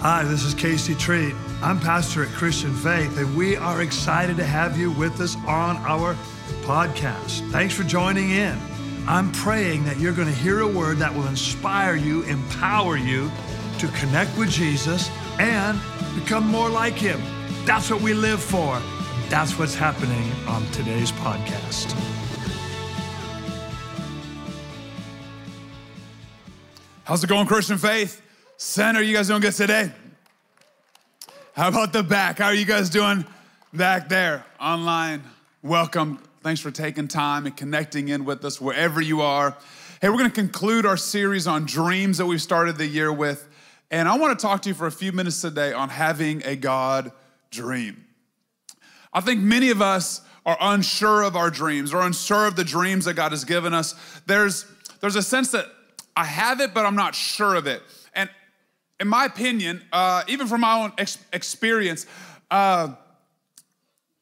Hi, this is Casey Treat. I'm pastor at Christian Faith, and we are excited to have you with us on our podcast. Thanks for joining in. I'm praying that you're going to hear a word that will inspire you, empower you to connect with Jesus and become more like Him. That's what we live for. That's what's happening on today's podcast. How's it going, Christian Faith? Center, you guys doing good today? How about the back? How are you guys doing back there online? Welcome. Thanks for taking time and connecting in with us wherever you are. Hey, we're going to conclude our series on dreams that we started the year with. And I want to talk to you for a few minutes today on having a God dream. I think many of us are unsure of our dreams or unsure of the dreams that God has given us. There's, there's a sense that I have it, but I'm not sure of it. In my opinion, uh, even from my own ex- experience, uh,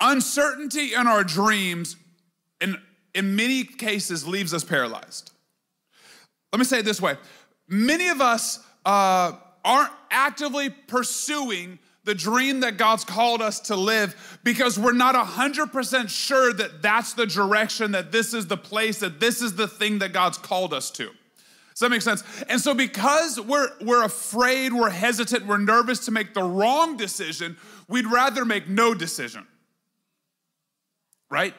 uncertainty in our dreams, in, in many cases, leaves us paralyzed. Let me say it this way many of us uh, aren't actively pursuing the dream that God's called us to live because we're not 100% sure that that's the direction, that this is the place, that this is the thing that God's called us to. Does that make sense? And so, because we're, we're afraid, we're hesitant, we're nervous to make the wrong decision, we'd rather make no decision. Right?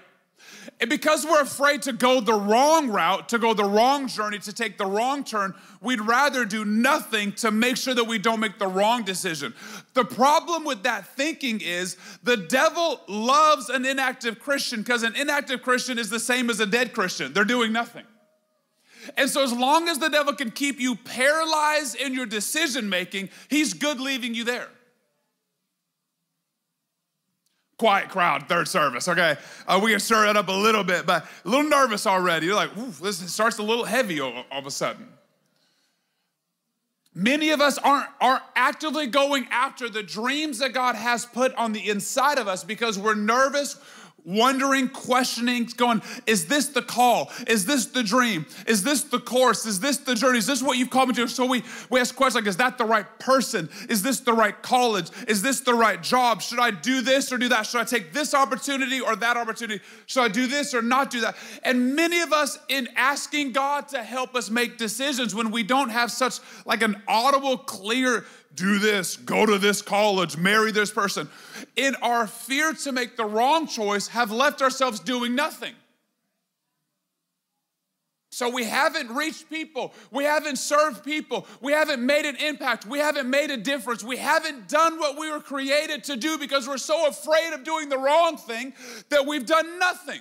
And because we're afraid to go the wrong route, to go the wrong journey, to take the wrong turn, we'd rather do nothing to make sure that we don't make the wrong decision. The problem with that thinking is the devil loves an inactive Christian because an inactive Christian is the same as a dead Christian. They're doing nothing. And so, as long as the devil can keep you paralyzed in your decision making, he's good leaving you there. Quiet crowd, third service. Okay, uh, we can stir it up a little bit, but a little nervous already. You're like, this starts a little heavy all, all of a sudden. Many of us aren't, aren't actively going after the dreams that God has put on the inside of us because we're nervous, wondering, questioning, going, is this the call? Is this the dream? Is this the course? Is this the journey? Is this what you've called me to? So we, we ask questions like, is that the right person? Is this the right college? Is this the right job? Should I do this or do that? Should I take this opportunity or that opportunity? Should I do this or not do that? And many of us in asking God to help us make decisions when we don't have such like an audible, clear do this, go to this college, marry this person, in our fear to make the wrong choice, have left ourselves doing nothing. So we haven't reached people. We haven't served people. We haven't made an impact. We haven't made a difference. We haven't done what we were created to do because we're so afraid of doing the wrong thing that we've done nothing.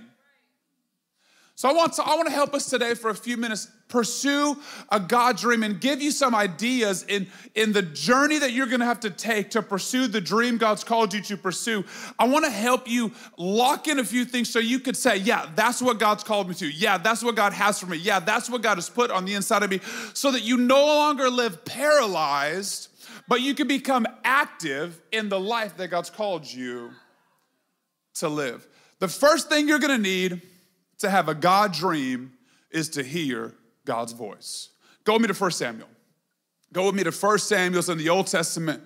So I want to, I want to help us today for a few minutes pursue a God dream and give you some ideas in, in the journey that you're going to have to take to pursue the dream God's called you to pursue. I want to help you lock in a few things so you could say, yeah, that's what God's called me to. Yeah, that's what God has for me. Yeah, that's what God has put on the inside of me so that you no longer live paralyzed, but you can become active in the life that God's called you to live. The first thing you're going to need to have a God dream is to hear God's voice. Go with me to 1 Samuel. Go with me to 1 Samuel in the Old Testament,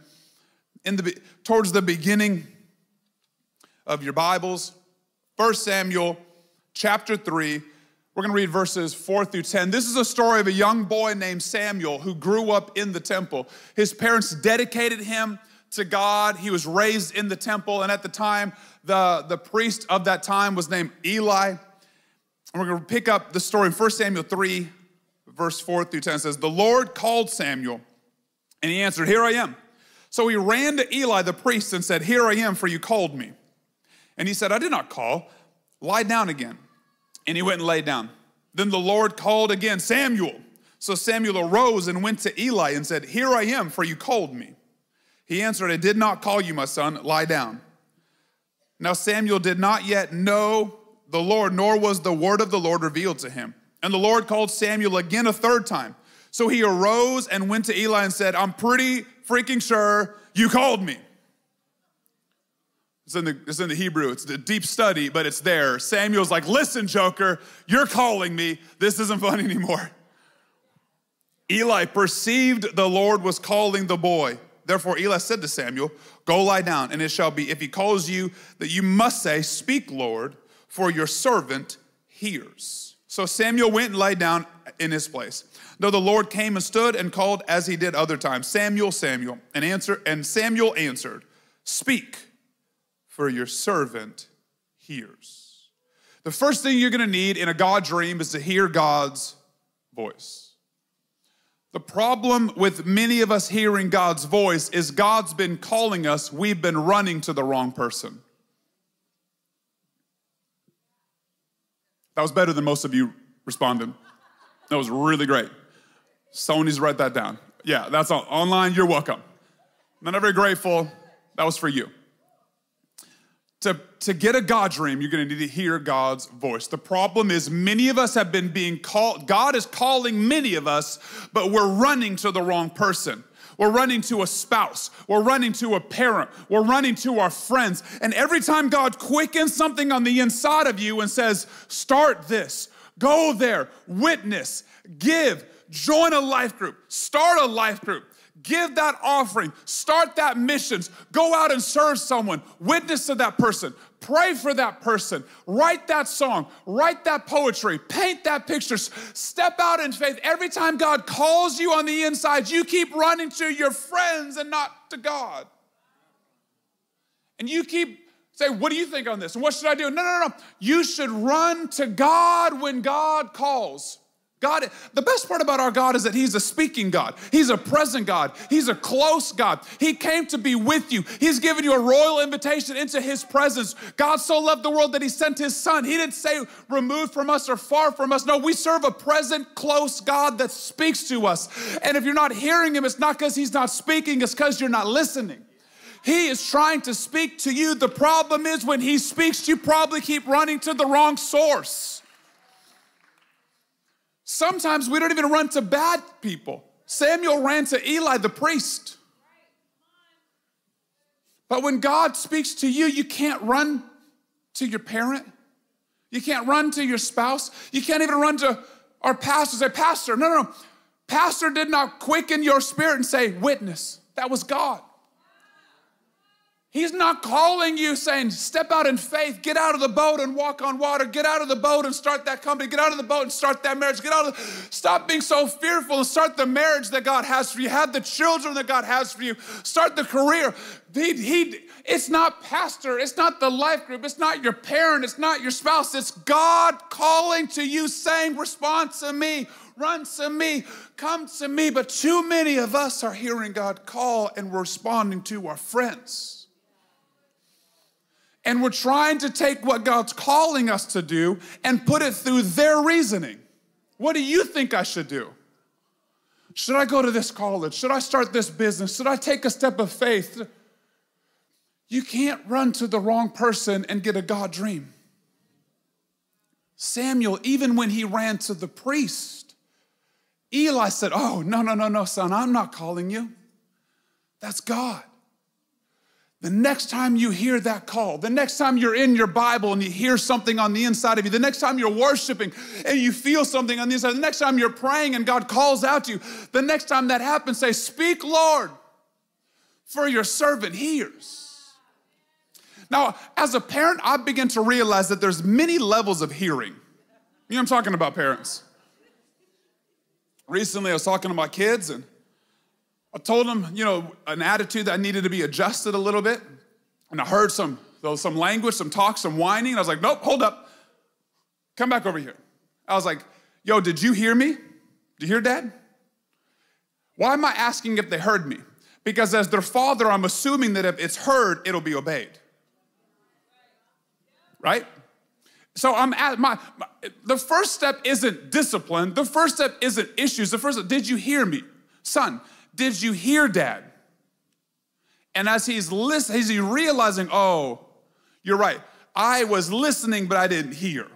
in the, towards the beginning of your Bibles. 1 Samuel chapter 3. We're going to read verses 4 through 10. This is a story of a young boy named Samuel who grew up in the temple. His parents dedicated him to God. He was raised in the temple, and at the time, the, the priest of that time was named Eli. And we're going to pick up the story in 1 Samuel 3, verse 4 through 10 says, The Lord called Samuel, and he answered, Here I am. So he ran to Eli the priest and said, Here I am, for you called me. And he said, I did not call. Lie down again. And he went and lay down. Then the Lord called again, Samuel. So Samuel arose and went to Eli and said, Here I am, for you called me. He answered, I did not call you, my son. Lie down. Now Samuel did not yet know the Lord, nor was the word of the Lord revealed to him. And the Lord called Samuel again a third time. So he arose and went to Eli and said, I'm pretty freaking sure you called me. It's in, the, it's in the Hebrew, it's the deep study, but it's there. Samuel's like, Listen, Joker, you're calling me. This isn't fun anymore. Eli perceived the Lord was calling the boy Therefore, Eli said to Samuel, Go lie down, and it shall be, if he calls you, that you must say, Speak, Lord, for your servant hears. So Samuel went and lay down in his place. Though the Lord came and stood and called as he did other times, Samuel, Samuel, and answer, and Samuel answered, Speak, for your servant hears. The first thing you're gonna need in a God dream is to hear God's voice. The problem with many of us hearing God's voice is God's been calling us, we've been running to the wrong person. That was better than most of you responded. That was really great. Sony's write that down. Yeah, that's all. online. You're welcome. I'm not very grateful. That was for you to, to get a God dream, you're going to need to hear God's voice. The problem is, many of us have been being called, God is calling many of us, but we're running to the wrong person. We're running to a spouse. We're running to a parent. We're running to our friends. And every time God quickens something on the inside of you and says, start this, go there, witness, give, join a life group, start a life group, Give that offering, start that missions, go out and serve someone, witness to that person, pray for that person, write that song, write that poetry, paint that picture, step out in faith. Every time God calls you on the inside, you keep running to your friends and not to God. And you keep saying, What do you think on this? And what should I do? No, no, no. You should run to God when God calls. God, the best part about our God is that He's a speaking God. He's a present God. He's a close God. He came to be with you. He's given you a royal invitation into His presence. God so loved the world that He sent His Son. He didn't say removed from us or far from us. No, we serve a present, close God that speaks to us. And if you're not hearing Him, it's not because He's not speaking, it's because you're not listening. He is trying to speak to you. The problem is when He speaks, you probably keep running to the wrong source. Sometimes we don't even run to bad people. Samuel ran to Eli the priest. But when God speaks to you, you can't run to your parent. You can't run to your spouse. You can't even run to our pastor say, Pastor, no, no, no. Pastor did not quicken your spirit and say, Witness. That was God. He's not calling you saying, step out in faith, get out of the boat and walk on water, get out of the boat and start that company, get out of the boat and start that marriage, get out of, the, stop being so fearful and start the marriage that God has for you, have the children that God has for you, start the career. He, he, it's not pastor, it's not the life group, it's not your parent, it's not your spouse, it's God calling to you saying, respond to me, run to me, come to me. But too many of us are hearing God call and responding to our friends and we're trying to take what God's calling us to do and put it through their reasoning. What do you think I should do? Should I go to this college? Should I start this business? Should I take a step of faith? You can't run to the wrong person and get a God dream. Samuel, even when he ran to the priest, Eli said, Oh, no, no, no, no, son, I'm not calling you. That's God. The next time you hear that call, the next time you're in your Bible and you hear something on the inside of you, the next time you're worshiping and you feel something on the inside, the next time you're praying and God calls out to you, the next time that happens, say, Speak, Lord, for your servant hears. Now, as a parent, I begin to realize that there's many levels of hearing. You know I'm talking about, parents? Recently, I was talking to my kids and I told him, you know, an attitude that needed to be adjusted a little bit. And I heard some, some language, some talk, some whining. I was like, nope, hold up. Come back over here. I was like, yo, did you hear me? Did you hear dad? Why am I asking if they heard me? Because as their father, I'm assuming that if it's heard, it'll be obeyed. Right? So I'm at my, my the first step isn't discipline. The first step isn't issues. The first step, did you hear me? Son, did you hear dad? And as he's listening, he's realizing, oh, you're right. I was listening, but I didn't hear.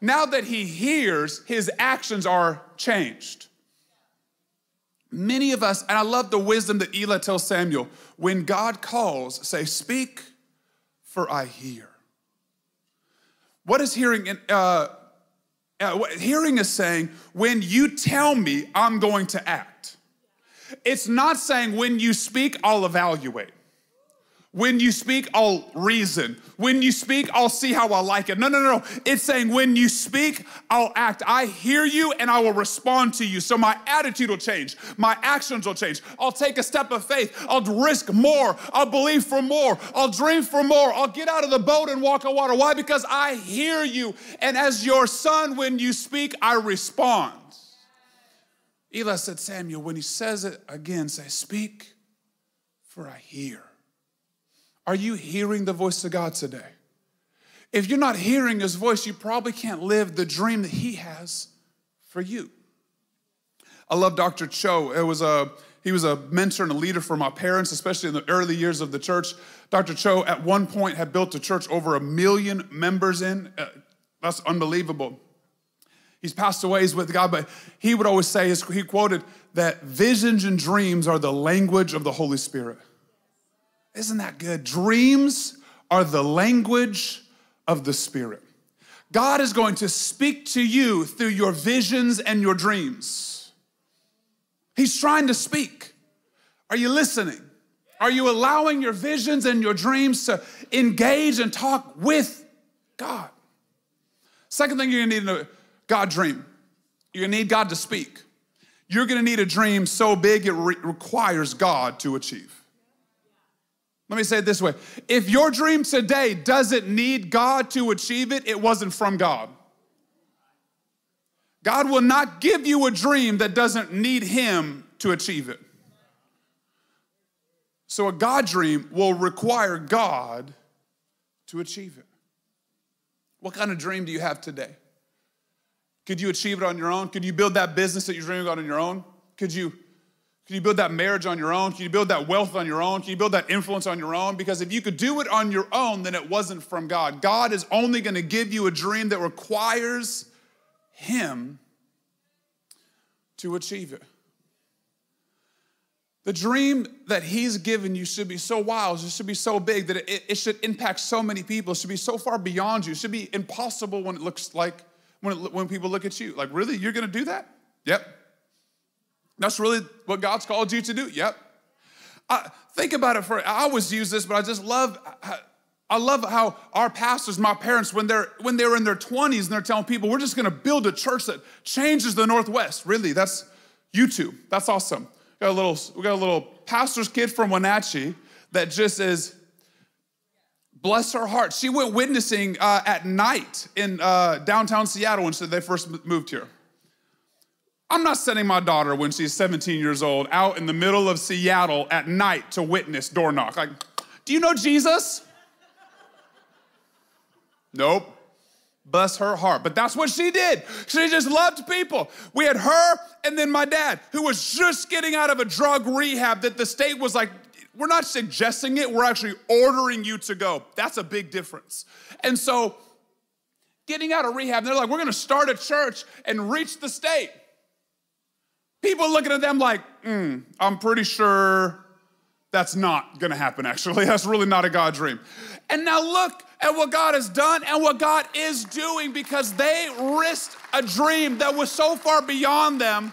Now that he hears, his actions are changed. Many of us, and I love the wisdom that Eli tells Samuel when God calls, say, Speak, for I hear. What is hearing? Uh, uh, hearing is saying, When you tell me, I'm going to act. It's not saying when you speak, I'll evaluate. When you speak, I'll reason. When you speak, I'll see how I like it. No, no, no, no. It's saying when you speak, I'll act. I hear you and I will respond to you. So my attitude will change. My actions will change. I'll take a step of faith. I'll risk more. I'll believe for more. I'll dream for more. I'll get out of the boat and walk on water. Why? Because I hear you. And as your son, when you speak, I respond. Eli said, Samuel, when he says it again, say, Speak, for I hear. Are you hearing the voice of God today? If you're not hearing his voice, you probably can't live the dream that he has for you. I love Dr. Cho. It was a he was a mentor and a leader for my parents, especially in the early years of the church. Dr. Cho at one point had built a church over a million members in. Uh, that's unbelievable. He's passed away, he's with God, but he would always say, he quoted that visions and dreams are the language of the Holy Spirit. Isn't that good? Dreams are the language of the Spirit. God is going to speak to you through your visions and your dreams. He's trying to speak. Are you listening? Are you allowing your visions and your dreams to engage and talk with God? Second thing you're gonna need a God dream. You're gonna need God to speak. You're gonna need a dream so big it re- requires God to achieve. Let me say it this way if your dream today doesn't need God to achieve it, it wasn't from God. God will not give you a dream that doesn't need Him to achieve it. So, a God dream will require God to achieve it. What kind of dream do you have today? Could you achieve it on your own? Could you build that business that you're dreaming about on your own? Could you can you build that marriage on your own? Can you build that wealth on your own? Can you build that influence on your own? Because if you could do it on your own, then it wasn't from God. God is only going to give you a dream that requires Him to achieve it. The dream that He's given you should be so wild, it should be so big that it, it should impact so many people. It should be so far beyond you. It should be impossible when it looks like, when, it, when people look at you. Like, really? You're going to do that? Yep. That's really what God's called you to do. Yep. I, think about it for, I always use this, but I just love, I love how our pastors, my parents, when they're when they were in their 20s and they're telling people, we're just gonna build a church that changes the Northwest. Really, that's YouTube. That's awesome. We got a little, we got a little pastor's kid from Wenatchee that just is, bless her heart. She went witnessing uh, at night in uh, downtown Seattle when they first moved here. I'm not sending my daughter when she's 17 years old out in the middle of Seattle at night to witness door knock. Like, do you know Jesus? Nope. Bless her heart. But that's what she did. She just loved people. We had her and then my dad, who was just getting out of a drug rehab that the state was like, we're not suggesting it, we're actually ordering you to go. That's a big difference. And so, getting out of rehab, they're like, we're gonna start a church and reach the state. People looking at them like, mm, I'm pretty sure that's not gonna happen, actually. That's really not a God dream. And now look at what God has done and what God is doing because they risked a dream that was so far beyond them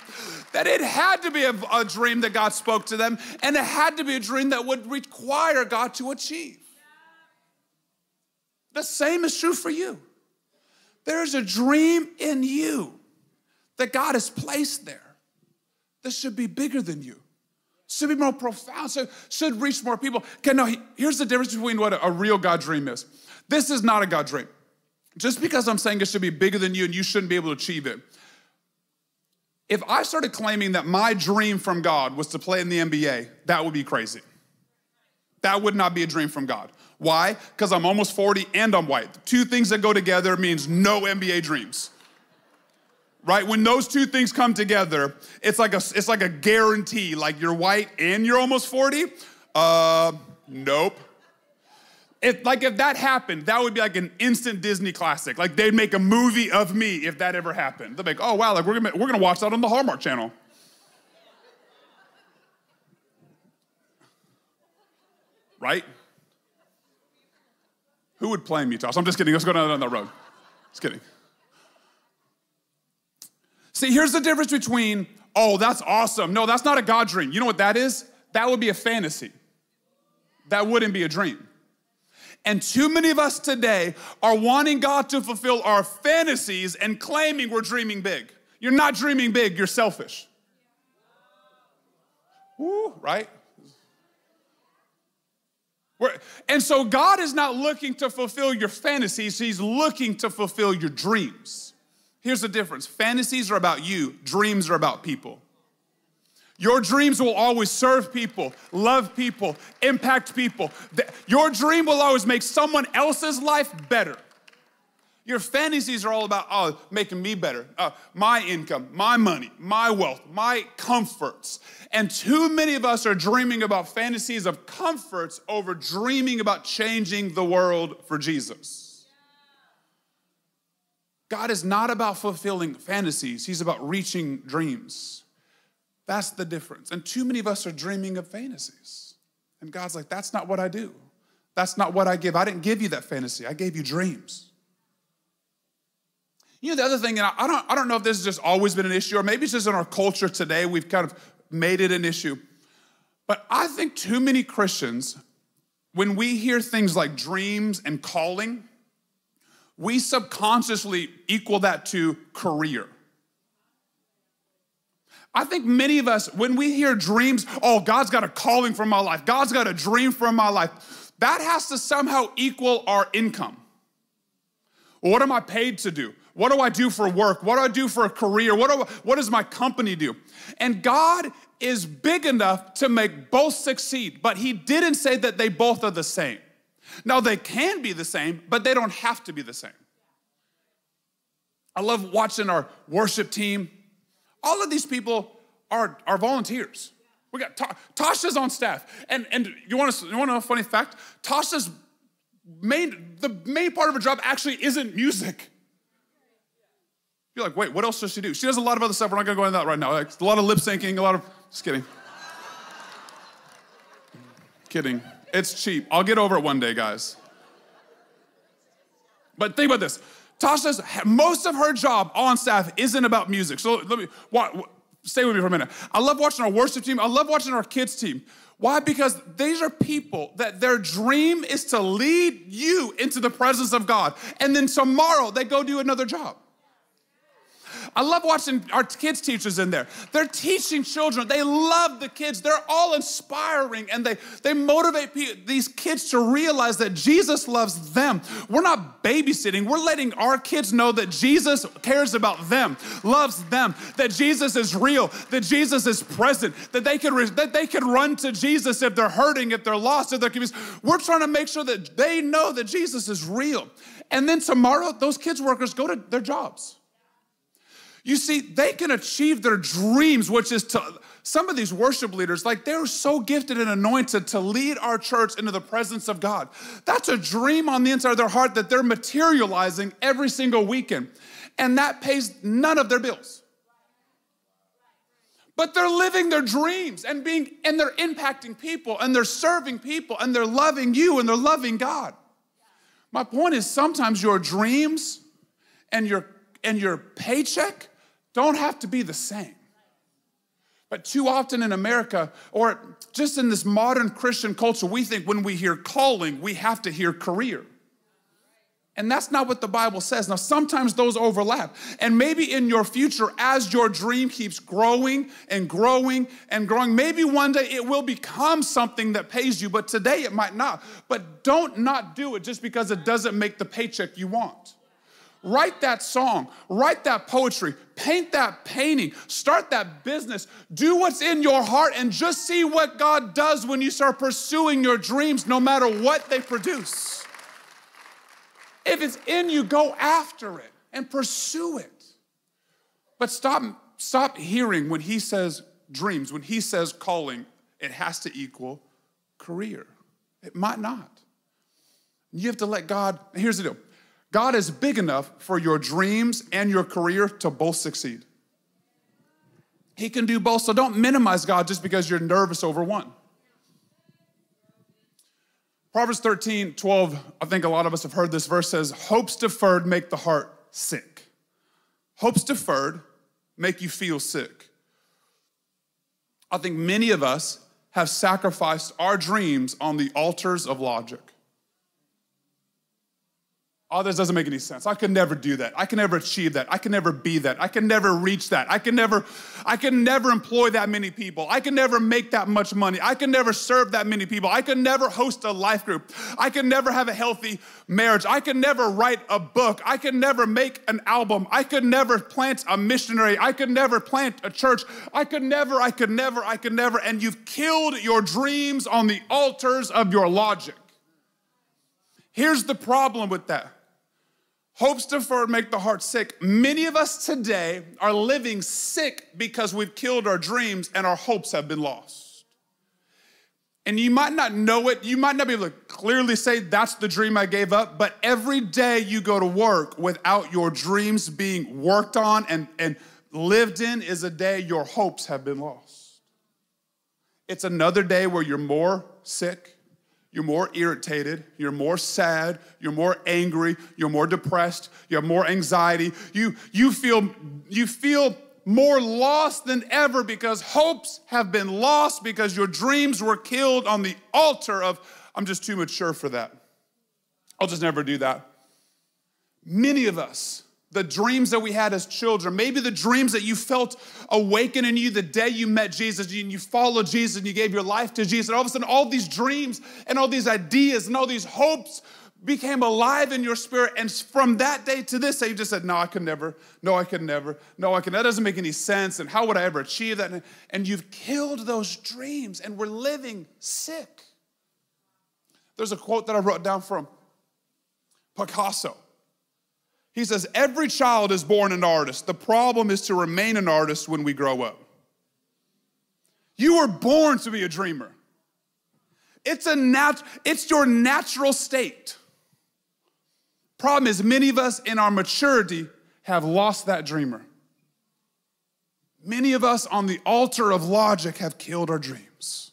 that it had to be a, a dream that God spoke to them, and it had to be a dream that would require God to achieve. The same is true for you. There's a dream in you that God has placed there. This should be bigger than you. Should be more profound. So should reach more people. Okay, now here's the difference between what a, a real God dream is. This is not a God dream. Just because I'm saying it should be bigger than you and you shouldn't be able to achieve it. If I started claiming that my dream from God was to play in the NBA, that would be crazy. That would not be a dream from God. Why? Because I'm almost 40 and I'm white. Two things that go together means no NBA dreams right? When those two things come together, it's like a it's like a guarantee. Like you're white and you're almost 40. Uh, nope. If like if that happened, that would be like an instant Disney classic. Like they'd make a movie of me if that ever happened. They'd be like, oh wow, like we're gonna we're gonna watch that on the Hallmark Channel. Right? Who would play me, Toss? I'm just kidding. Let's go down that road. Just kidding. See, here's the difference between oh, that's awesome. No, that's not a God dream. You know what that is? That would be a fantasy. That wouldn't be a dream. And too many of us today are wanting God to fulfill our fantasies and claiming we're dreaming big. You're not dreaming big, you're selfish. Woo, right? and so God is not looking to fulfill your fantasies, He's looking to fulfill your dreams. Here's the difference fantasies are about you, dreams are about people. Your dreams will always serve people, love people, impact people. Your dream will always make someone else's life better. Your fantasies are all about, oh, making me better, uh, my income, my money, my wealth, my comforts. And too many of us are dreaming about fantasies of comforts over dreaming about changing the world for Jesus. God is not about fulfilling fantasies, He's about reaching dreams. That's the difference. And too many of us are dreaming of fantasies. And God's like, that's not what I do. That's not what I give. I didn't give you that fantasy, I gave you dreams. You know, the other thing, and I don't, I don't know if this has just always been an issue, or maybe it's just in our culture today, we've kind of made it an issue. But I think too many Christians, when we hear things like dreams and calling, we subconsciously equal that to career. I think many of us, when we hear dreams, oh, God's got a calling for my life, God's got a dream for my life, that has to somehow equal our income. What am I paid to do? What do I do for work? What do I do for a career? What, do what does my company do? And God is big enough to make both succeed, but He didn't say that they both are the same. Now, they can be the same, but they don't have to be the same. I love watching our worship team. All of these people are, are volunteers. We got Tasha's on staff. And, and you, want to, you want to know a funny fact? Tasha's main, the main part of her job actually isn't music. You're like, wait, what else does she do? She does a lot of other stuff. We're not gonna go into that right now. Like, a lot of lip syncing, a lot of, just kidding. kidding. It's cheap. I'll get over it one day, guys. But think about this. Tasha's, most of her job on staff isn't about music. So let me, stay with me for a minute. I love watching our worship team. I love watching our kids team. Why? Because these are people that their dream is to lead you into the presence of God. And then tomorrow they go do another job. I love watching our kids' teachers in there. They're teaching children. They love the kids. They're all inspiring and they, they motivate these kids to realize that Jesus loves them. We're not babysitting, we're letting our kids know that Jesus cares about them, loves them, that Jesus is real, that Jesus is present, that they can, that they can run to Jesus if they're hurting, if they're lost, if they're confused. We're trying to make sure that they know that Jesus is real. And then tomorrow, those kids workers go to their jobs. You see, they can achieve their dreams, which is to some of these worship leaders, like they're so gifted and anointed to lead our church into the presence of God. That's a dream on the inside of their heart that they're materializing every single weekend. And that pays none of their bills. But they're living their dreams and being and they're impacting people and they're serving people and they're loving you and they're loving God. My point is sometimes your dreams and your and your paycheck don't have to be the same. But too often in America, or just in this modern Christian culture, we think when we hear calling, we have to hear career. And that's not what the Bible says. Now, sometimes those overlap. And maybe in your future, as your dream keeps growing and growing and growing, maybe one day it will become something that pays you, but today it might not. But don't not do it just because it doesn't make the paycheck you want. Write that song, write that poetry, paint that painting, start that business, do what's in your heart, and just see what God does when you start pursuing your dreams, no matter what they produce. If it's in you, go after it and pursue it. But stop, stop hearing when he says dreams, when he says calling, it has to equal career. It might not. You have to let God, here's the deal God is big enough for your dreams and your career to both succeed. He can do both, so don't minimize God just because you're nervous over one. Proverbs 13, 12, I think a lot of us have heard this verse says, Hopes deferred make the heart sick. Hopes deferred make you feel sick. I think many of us have sacrificed our dreams on the altars of logic. Oh, this doesn't make any sense. I could never do that. I can never achieve that. I can never be that. I can never reach that. I can never, I can never employ that many people. I can never make that much money. I can never serve that many people. I can never host a life group. I can never have a healthy marriage. I can never write a book. I can never make an album. I could never plant a missionary. I could never plant a church. I could never, I could never, I could never. And you've killed your dreams on the altars of your logic. Here's the problem with that. Hopes deferred make the heart sick. Many of us today are living sick because we've killed our dreams and our hopes have been lost. And you might not know it, you might not be able to clearly say, That's the dream I gave up, but every day you go to work without your dreams being worked on and, and lived in is a day your hopes have been lost. It's another day where you're more sick, you're more irritated, you're more sad, you're more angry, you're more depressed, you have more anxiety. You, you, feel, you feel more lost than ever because hopes have been lost because your dreams were killed on the altar of, I'm just too mature for that. I'll just never do that. Many of us the dreams that we had as children, maybe the dreams that you felt awaken in you the day you met Jesus and you followed Jesus and you gave your life to Jesus. And all of a sudden, all these dreams and all these ideas and all these hopes became alive in your spirit. And from that day to this day, you just said, No, I could never. No, I could never. No, I can. That doesn't make any sense. And how would I ever achieve that? And you've killed those dreams and we're living sick. There's a quote that I wrote down from Picasso. He says, Every child is born an artist. The problem is to remain an artist when we grow up. You were born to be a dreamer. It's a nat- it's your natural state. Problem is, many of us in our maturity have lost that dreamer. Many of us on the altar of logic have killed our dreams.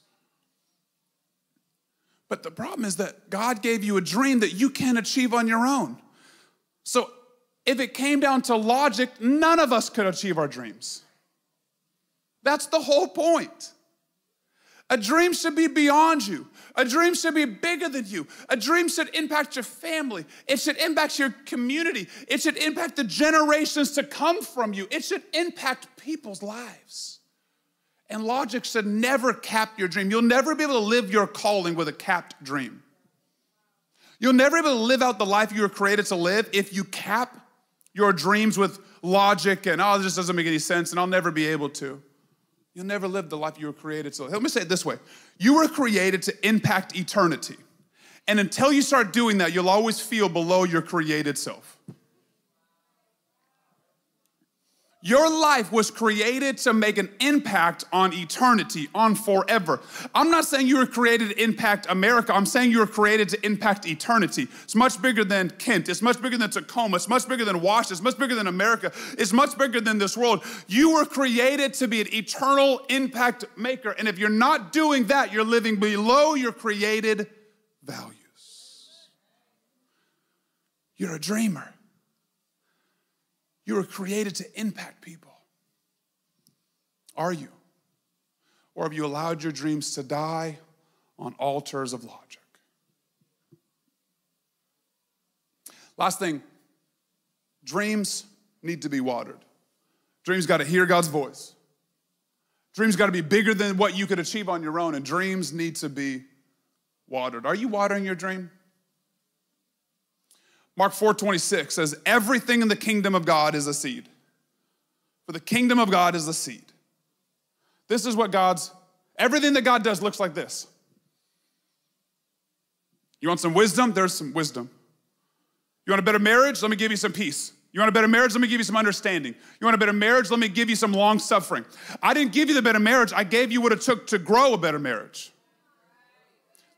But the problem is that God gave you a dream that you can't achieve on your own. So if it came down to logic, none of us could achieve our dreams. That's the whole point. A dream should be beyond you. A dream should be bigger than you. A dream should impact your family. It should impact your community. It should impact the generations to come from you. It should impact people's lives. And logic should never cap your dream. You'll never be able to live your calling with a capped dream. You'll never be able to live out the life you were created to live if you cap your dreams with logic and, oh, this doesn't make any sense and I'll never be able to. You'll never live the life you were created to. Let me say it this way you were created to impact eternity. And until you start doing that, you'll always feel below your created self. Your life was created to make an impact on eternity, on forever. I'm not saying you were created to impact America. I'm saying you were created to impact eternity. It's much bigger than Kent. It's much bigger than Tacoma. It's much bigger than Washington. It's much bigger than America. It's much bigger than this world. You were created to be an eternal impact maker. And if you're not doing that, you're living below your created values. You're a dreamer. You were created to impact people. Are you? Or have you allowed your dreams to die on altars of logic? Last thing dreams need to be watered. Dreams got to hear God's voice. Dreams got to be bigger than what you could achieve on your own, and dreams need to be watered. Are you watering your dream? Mark 4 26 says, Everything in the kingdom of God is a seed. For the kingdom of God is a seed. This is what God's, everything that God does looks like this. You want some wisdom? There's some wisdom. You want a better marriage? Let me give you some peace. You want a better marriage? Let me give you some understanding. You want a better marriage? Let me give you some long suffering. I didn't give you the better marriage, I gave you what it took to grow a better marriage.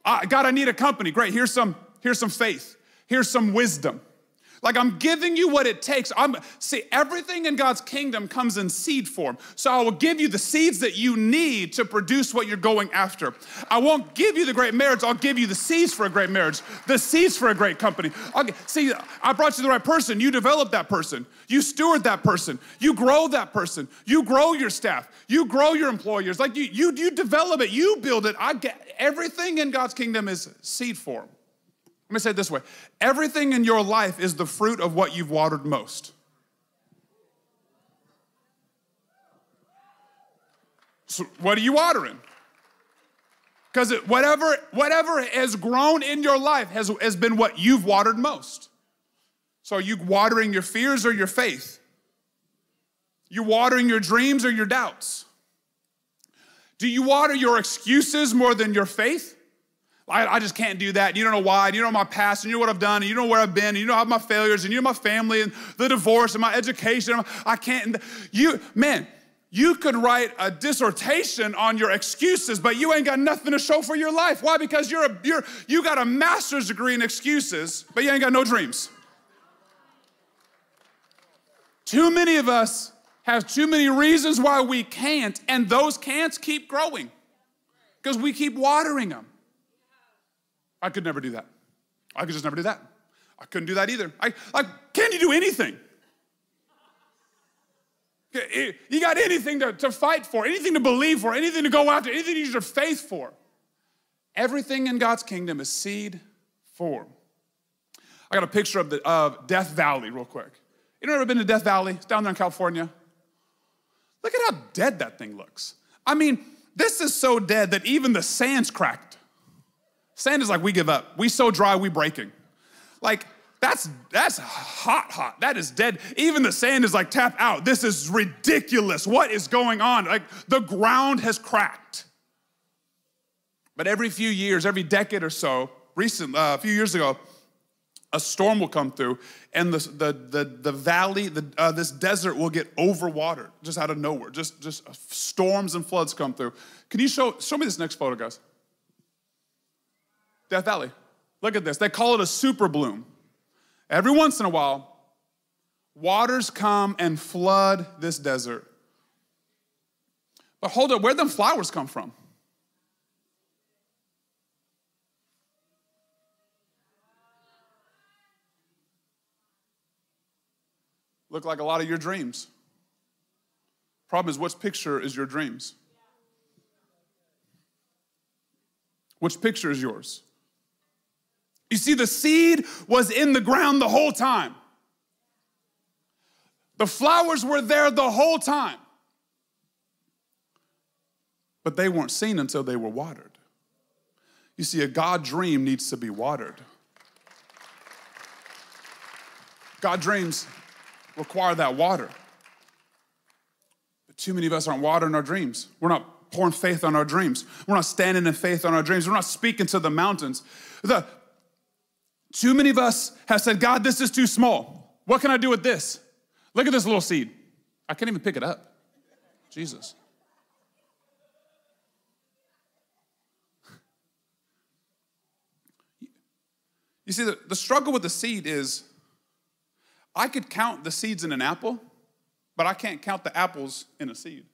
God, I need a company. Great, here's some, here's some faith. Here's some wisdom. Like I'm giving you what it takes. I'm see everything in God's kingdom comes in seed form. So I will give you the seeds that you need to produce what you're going after. I won't give you the great marriage. I'll give you the seeds for a great marriage, the seeds for a great company. I'll, see, I brought you the right person. You develop that person. You steward that person. You grow that person. You grow your staff. You grow your employers. Like you, you, you develop it. You build it. I get everything in God's kingdom is seed form. Let me say it this way everything in your life is the fruit of what you've watered most. So, what are you watering? Because whatever, whatever has grown in your life has, has been what you've watered most. So, are you watering your fears or your faith? You're watering your dreams or your doubts? Do you water your excuses more than your faith? I, I, just can't do that. You don't know why. You know my past, and you know what I've done, and you know where I've been, and you know my failures, and you know my family, and the divorce, and my education. I can't. You, man, you could write a dissertation on your excuses, but you ain't got nothing to show for your life. Why? Because you're a, you're you got a master's degree in excuses, but you ain't got no dreams. Too many of us have too many reasons why we can't, and those can'ts keep growing because we keep watering them. I could never do that. I could just never do that. I couldn't do that either. I like, can you do anything? Eh, you got anything to, to fight for, anything to believe for, anything to go after, anything to use your faith for. Everything in God's kingdom is seed form. I got a picture of the of Death Valley real quick. You ever been to Death Valley? It's down there in California. Look at how dead that thing looks. I mean, this is so dead that even the sand's cracked. Sand is like we give up. We so dry, we breaking. Like that's that's hot, hot. That is dead. Even the sand is like tap out. This is ridiculous. What is going on? Like the ground has cracked. But every few years, every decade or so, recent uh, a few years ago, a storm will come through, and the the the, the valley, the, uh, this desert will get overwatered just out of nowhere. Just just storms and floods come through. Can you show show me this next photo, guys? Death Valley. Look at this. They call it a super bloom. Every once in a while, waters come and flood this desert. But hold up, where them flowers come from? Look like a lot of your dreams. Problem is, which picture is your dreams? Which picture is yours? You see, the seed was in the ground the whole time. The flowers were there the whole time. But they weren't seen until they were watered. You see, a God dream needs to be watered. God dreams require that water. But too many of us aren't watering our dreams. We're not pouring faith on our dreams. We're not standing in faith on our dreams. We're not speaking to the mountains. The, too many of us have said, God, this is too small. What can I do with this? Look at this little seed. I can't even pick it up. Jesus. You see, the, the struggle with the seed is I could count the seeds in an apple, but I can't count the apples in a seed.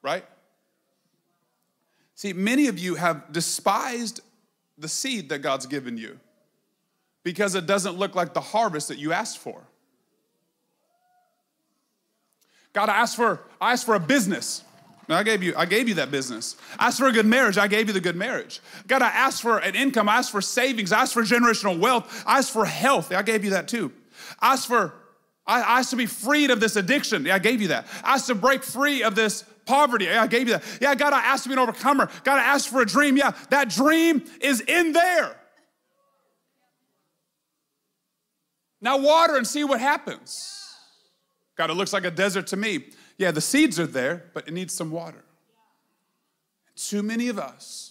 Right? See, many of you have despised the seed that God's given you because it doesn't look like the harvest that you asked for. God, I asked for, I asked for a business. I gave you, I gave you that business. I asked for a good marriage. I gave you the good marriage. God, I asked for an income. I asked for savings. I asked for generational wealth. I asked for health. I gave you that too. I asked for, I asked to be freed of this addiction. I gave you that. I asked to break free of this poverty. Yeah, I gave you that. Yeah, God, I asked to be an overcomer. God, I asked for a dream. Yeah, that dream is in there. Now water and see what happens. God, it looks like a desert to me. Yeah, the seeds are there, but it needs some water. Too many of us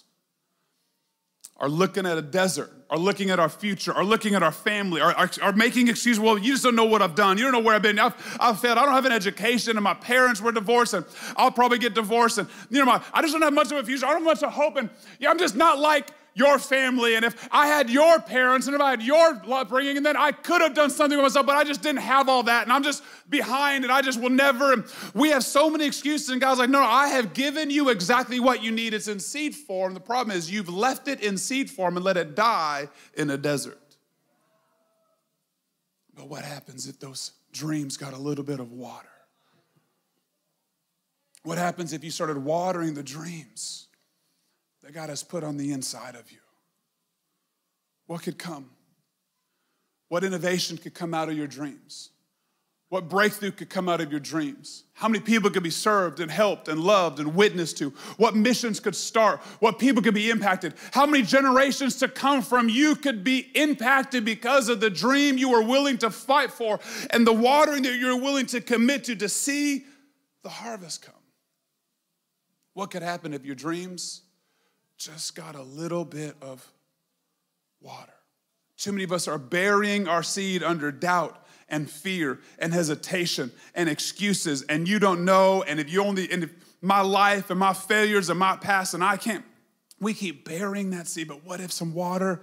are looking at a desert, are looking at our future, are looking at our family, are, are, are, making excuses. Well, you just don't know what I've done. You don't know where I've been. I've, I've failed. I don't have an education, and my parents were divorced, and I'll probably get divorced. And, you know, my, I just don't have much of a future. I don't have much of hope. And, yeah, I'm just not like your family and if I had your parents and if I had your upbringing, and then I could have done something with myself, but I just didn't have all that and I'm just behind and I just will never. And we have so many excuses, and God's like, no, no, I have given you exactly what you need. It's in seed form. The problem is you've left it in seed form and let it die in a desert. But what happens if those dreams got a little bit of water? What happens if you started watering the dreams that God has put on the inside of you? What could come? What innovation could come out of your dreams? What breakthrough could come out of your dreams? How many people could be served and helped and loved and witnessed to? What missions could start? What people could be impacted? How many generations to come from you could be impacted because of the dream you were willing to fight for and the watering that you're willing to commit to to see the harvest come? What could happen if your dreams just got a little bit of water? Too many of us are burying our seed under doubt and fear and hesitation and excuses, and you don't know. And if you only, and if my life and my failures and my past, and I can't, we keep burying that seed. But what if some water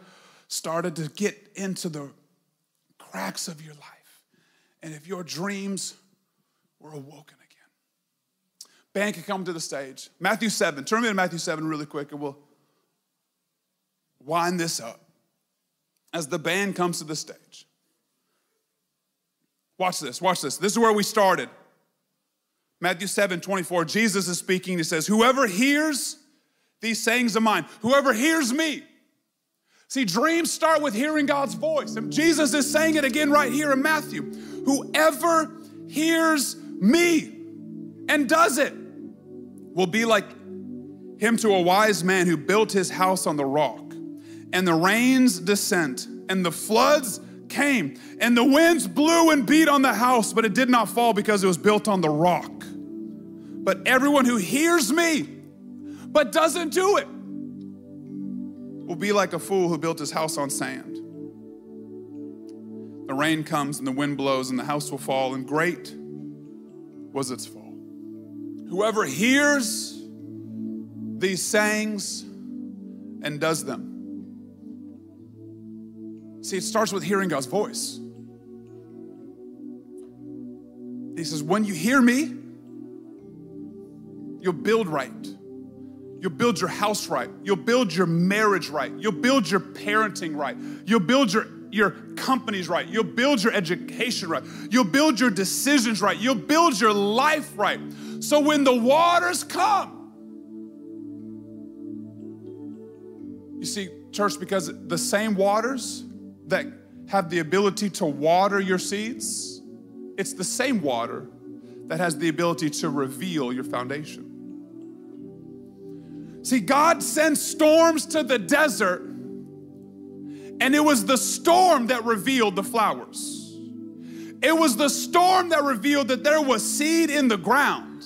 started to get into the cracks of your life? And if your dreams were awoken again? Band can come to the stage. Matthew 7. Turn me to Matthew 7 really quick, and we'll wind this up as the band comes to the stage. Watch this, watch this. This is where we started. Matthew 7 24, Jesus is speaking. He says, Whoever hears these sayings of mine, whoever hears me. See, dreams start with hearing God's voice. And Jesus is saying it again right here in Matthew. Whoever hears me and does it will be like him to a wise man who built his house on the rock. And the rains descent, and the floods came, and the winds blew and beat on the house, but it did not fall because it was built on the rock. But everyone who hears me but doesn't do it will be like a fool who built his house on sand. The rain comes and the wind blows, and the house will fall, and great was its fall. Whoever hears these sayings and does them See, it starts with hearing God's voice. He says, When you hear me, you'll build right. You'll build your house right. You'll build your marriage right. You'll build your parenting right. You'll build your, your companies right. You'll build your education right. You'll build your decisions right. You'll build your life right. So when the waters come, you see, church, because the same waters that have the ability to water your seeds, it's the same water that has the ability to reveal your foundation. See, God sends storms to the desert, and it was the storm that revealed the flowers. It was the storm that revealed that there was seed in the ground,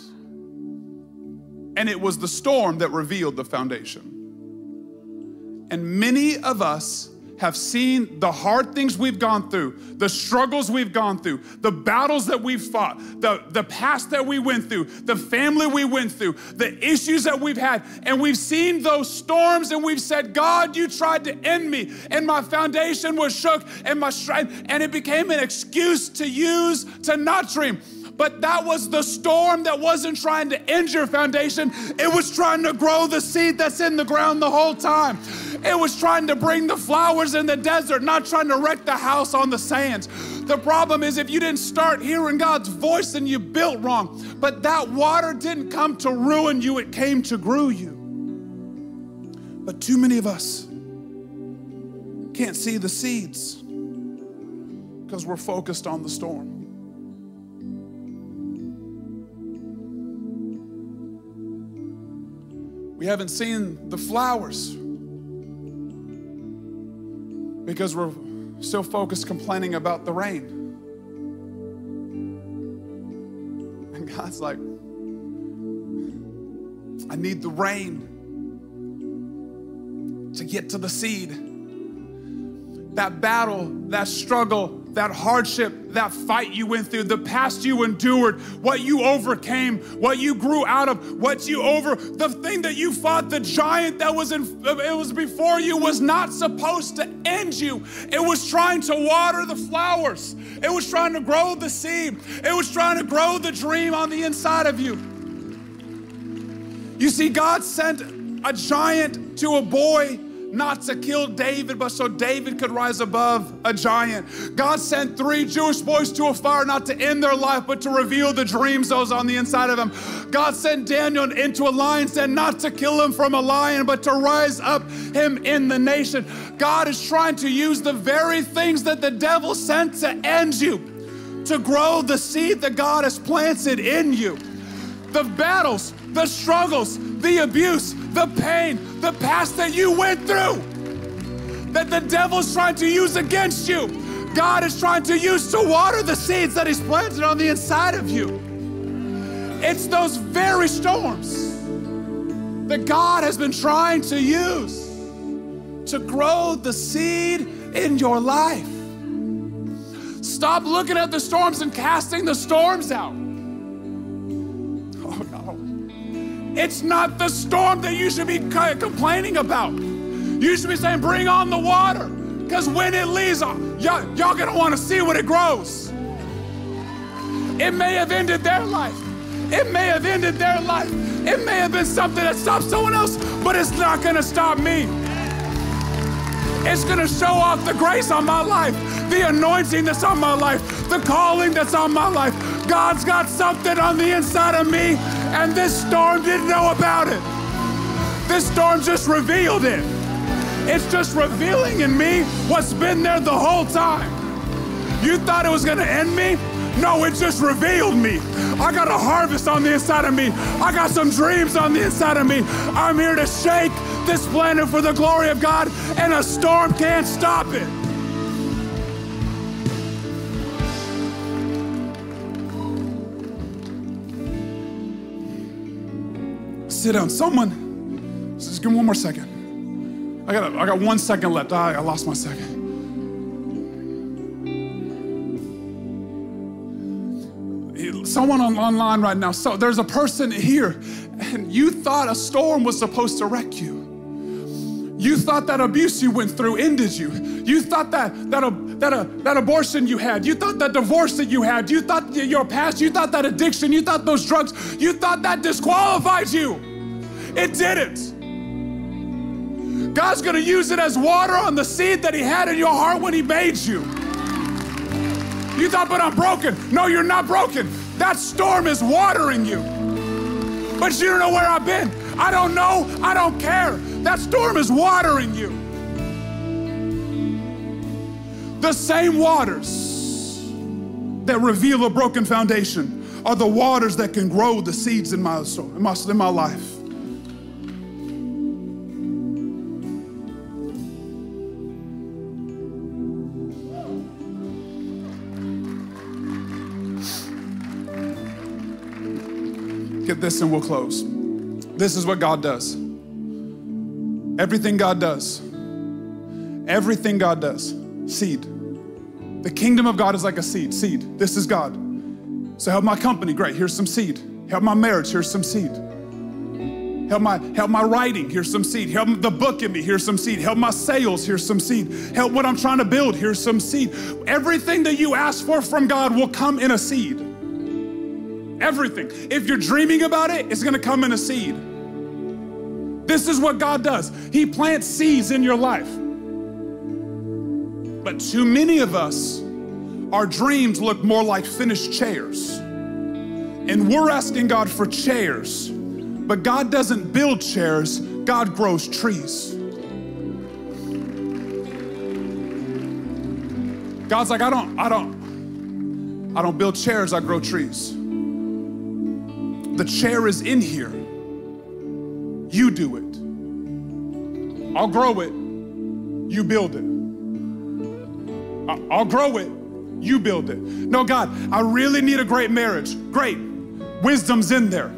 and it was the storm that revealed the foundation. And many of us have seen the hard things we've gone through, the struggles we've gone through, the battles that we've fought, the, the past that we went through, the family we went through, the issues that we've had. And we've seen those storms and we've said, God, you tried to end me, and my foundation was shook, and my strength, and it became an excuse to use to not dream. But that was the storm that wasn't trying to end your foundation. It was trying to grow the seed that's in the ground the whole time. It was trying to bring the flowers in the desert, not trying to wreck the house on the sands. The problem is if you didn't start hearing God's voice, then you built wrong. But that water didn't come to ruin you, it came to grow you. But too many of us can't see the seeds because we're focused on the storm. We haven't seen the flowers because we're so focused complaining about the rain. And God's like, I need the rain to get to the seed. That battle, that struggle, that hardship, that fight you went through, the past you endured, what you overcame, what you grew out of, what you over, the thing that you fought, the giant that was in, it was before you was not supposed to end you. It was trying to water the flowers. It was trying to grow the seed. It was trying to grow the dream on the inside of you. You see, God sent a giant to a boy not to kill David, but so David could rise above a giant. God sent three Jewish boys to a fire not to end their life, but to reveal the dreams was on the inside of them. God sent Daniel into a lion's den not to kill him from a lion, but to rise up him in the nation. God is trying to use the very things that the devil sent to end you, to grow the seed that God has planted in you. The battles, the struggles, the abuse, the pain, the past that you went through, that the devil's trying to use against you. God is trying to use to water the seeds that He's planted on the inside of you. It's those very storms that God has been trying to use to grow the seed in your life. Stop looking at the storms and casting the storms out. It's not the storm that you should be complaining about. You should be saying, Bring on the water. Because when it leaves, uh, y'all, y'all gonna wanna see what it grows. It may have ended their life. It may have ended their life. It may have been something that stopped someone else, but it's not gonna stop me. It's gonna show off the grace on my life, the anointing that's on my life, the calling that's on my life. God's got something on the inside of me and this storm didn't know about it. This storm just revealed it. It's just revealing in me what's been there the whole time. You thought it was gonna end me? No, it just revealed me. I got a harvest on the inside of me. I got some dreams on the inside of me. I'm here to shake this planet for the glory of God, and a storm can't stop it. Sit down. Someone, just give me one more second. I got, I got one second left. I, I lost my second. Someone on, online right now. So there's a person here, and you thought a storm was supposed to wreck you. You thought that abuse you went through ended you. You thought that that a, that a, that abortion you had. You thought that divorce that you had. You thought your past. You thought that addiction. You thought those drugs. You thought that disqualified you. It didn't. God's gonna use it as water on the seed that He had in your heart when He made you. You thought, but I'm broken. No, you're not broken. That storm is watering you. But you don't know where I've been. I don't know. I don't care. That storm is watering you. The same waters that reveal a broken foundation are the waters that can grow the seeds in my soul, in my, in my life. This and we'll close. This is what God does. Everything God does, everything God does, seed. The kingdom of God is like a seed. Seed. This is God. So help my company, great. Here's some seed. Help my marriage, here's some seed. Help my help my writing, here's some seed. Help the book in me, here's some seed. Help my sales, here's some seed. Help what I'm trying to build, here's some seed. Everything that you ask for from God will come in a seed. Everything. If you're dreaming about it, it's gonna come in a seed. This is what God does. He plants seeds in your life. But too many of us, our dreams look more like finished chairs. And we're asking God for chairs. But God doesn't build chairs, God grows trees. God's like, I don't, I don't, I don't build chairs, I grow trees. The chair is in here. You do it. I'll grow it. You build it. I'll grow it. You build it. No, God, I really need a great marriage. Great. Wisdom's in there.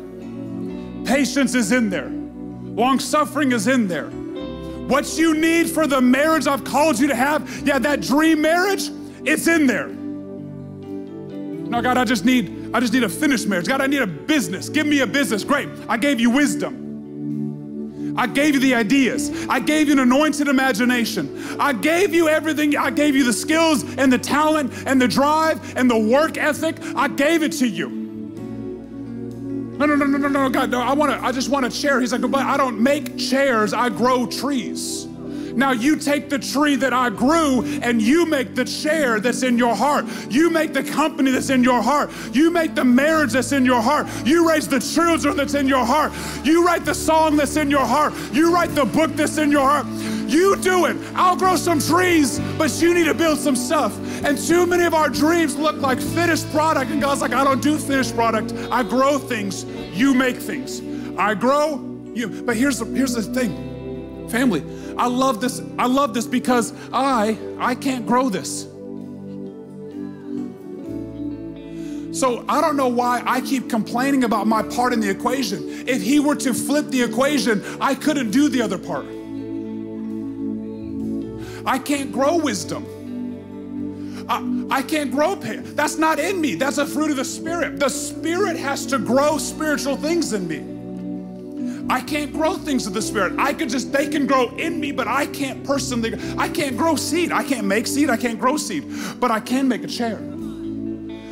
Patience is in there. Long suffering is in there. What you need for the marriage I've called you to have, yeah, that dream marriage, It's in there. No, God, I just need, I just need a finished marriage. God, I need a business. Give me a business. Great. I gave you wisdom. I gave you the ideas. I gave you an anointed imagination. I gave you everything. I gave you the skills and the talent and the drive and the work ethic. I gave it to you. No, no, no, no, no, no, God, no, I want to, I just want a chair. He's like, but I don't make chairs, I grow trees. Now you take the tree that I grew and you make the chair that's in your heart. You make the company that's in your heart. You make the marriage that's in your heart. You raise the children that's in your heart. You write the song that's in your heart. You write the book that's in your heart. You do it. I'll grow some trees, but you need to build some stuff. And too many of our dreams look like finished product. And God's like, I don't do finished product. I grow things. You make things. I grow, you. But here's the, here's the thing, family. I love this. I love this because I I can't grow this. So I don't know why I keep complaining about my part in the equation. If he were to flip the equation, I couldn't do the other part. I can't grow wisdom. I, I can't grow pain. That's not in me. That's a fruit of the Spirit. The Spirit has to grow spiritual things in me. I can't grow things of the Spirit. I could just, they can grow in me, but I can't personally, I can't grow seed. I can't make seed, I can't grow seed, but I can make a chair.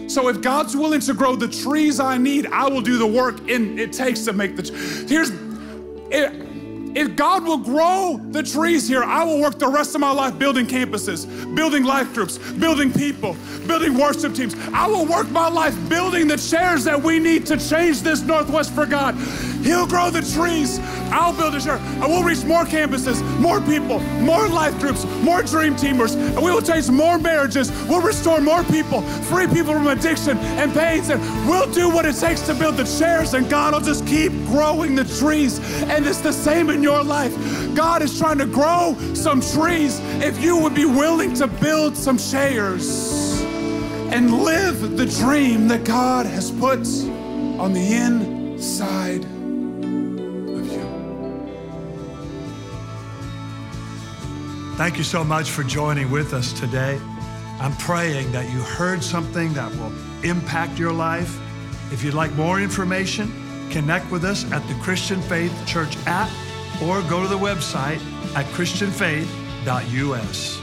So if God's willing to grow the trees I need, I will do the work in it takes to make the. Here's, it, if God will grow the trees here, I will work the rest of my life building campuses, building life groups, building people, building worship teams. I will work my life building the chairs that we need to change this Northwest for God. He'll grow the trees. I'll build a chair. And we'll reach more campuses, more people, more life groups, more dream teamers. And we will change more marriages. We'll restore more people, free people from addiction and pains. And we'll do what it takes to build the chairs. And God will just keep growing the trees. And it's the same in your life. God is trying to grow some trees if you would be willing to build some chairs and live the dream that God has put on the inside Thank you so much for joining with us today. I'm praying that you heard something that will impact your life. If you'd like more information, connect with us at the Christian Faith Church app or go to the website at christianfaith.us.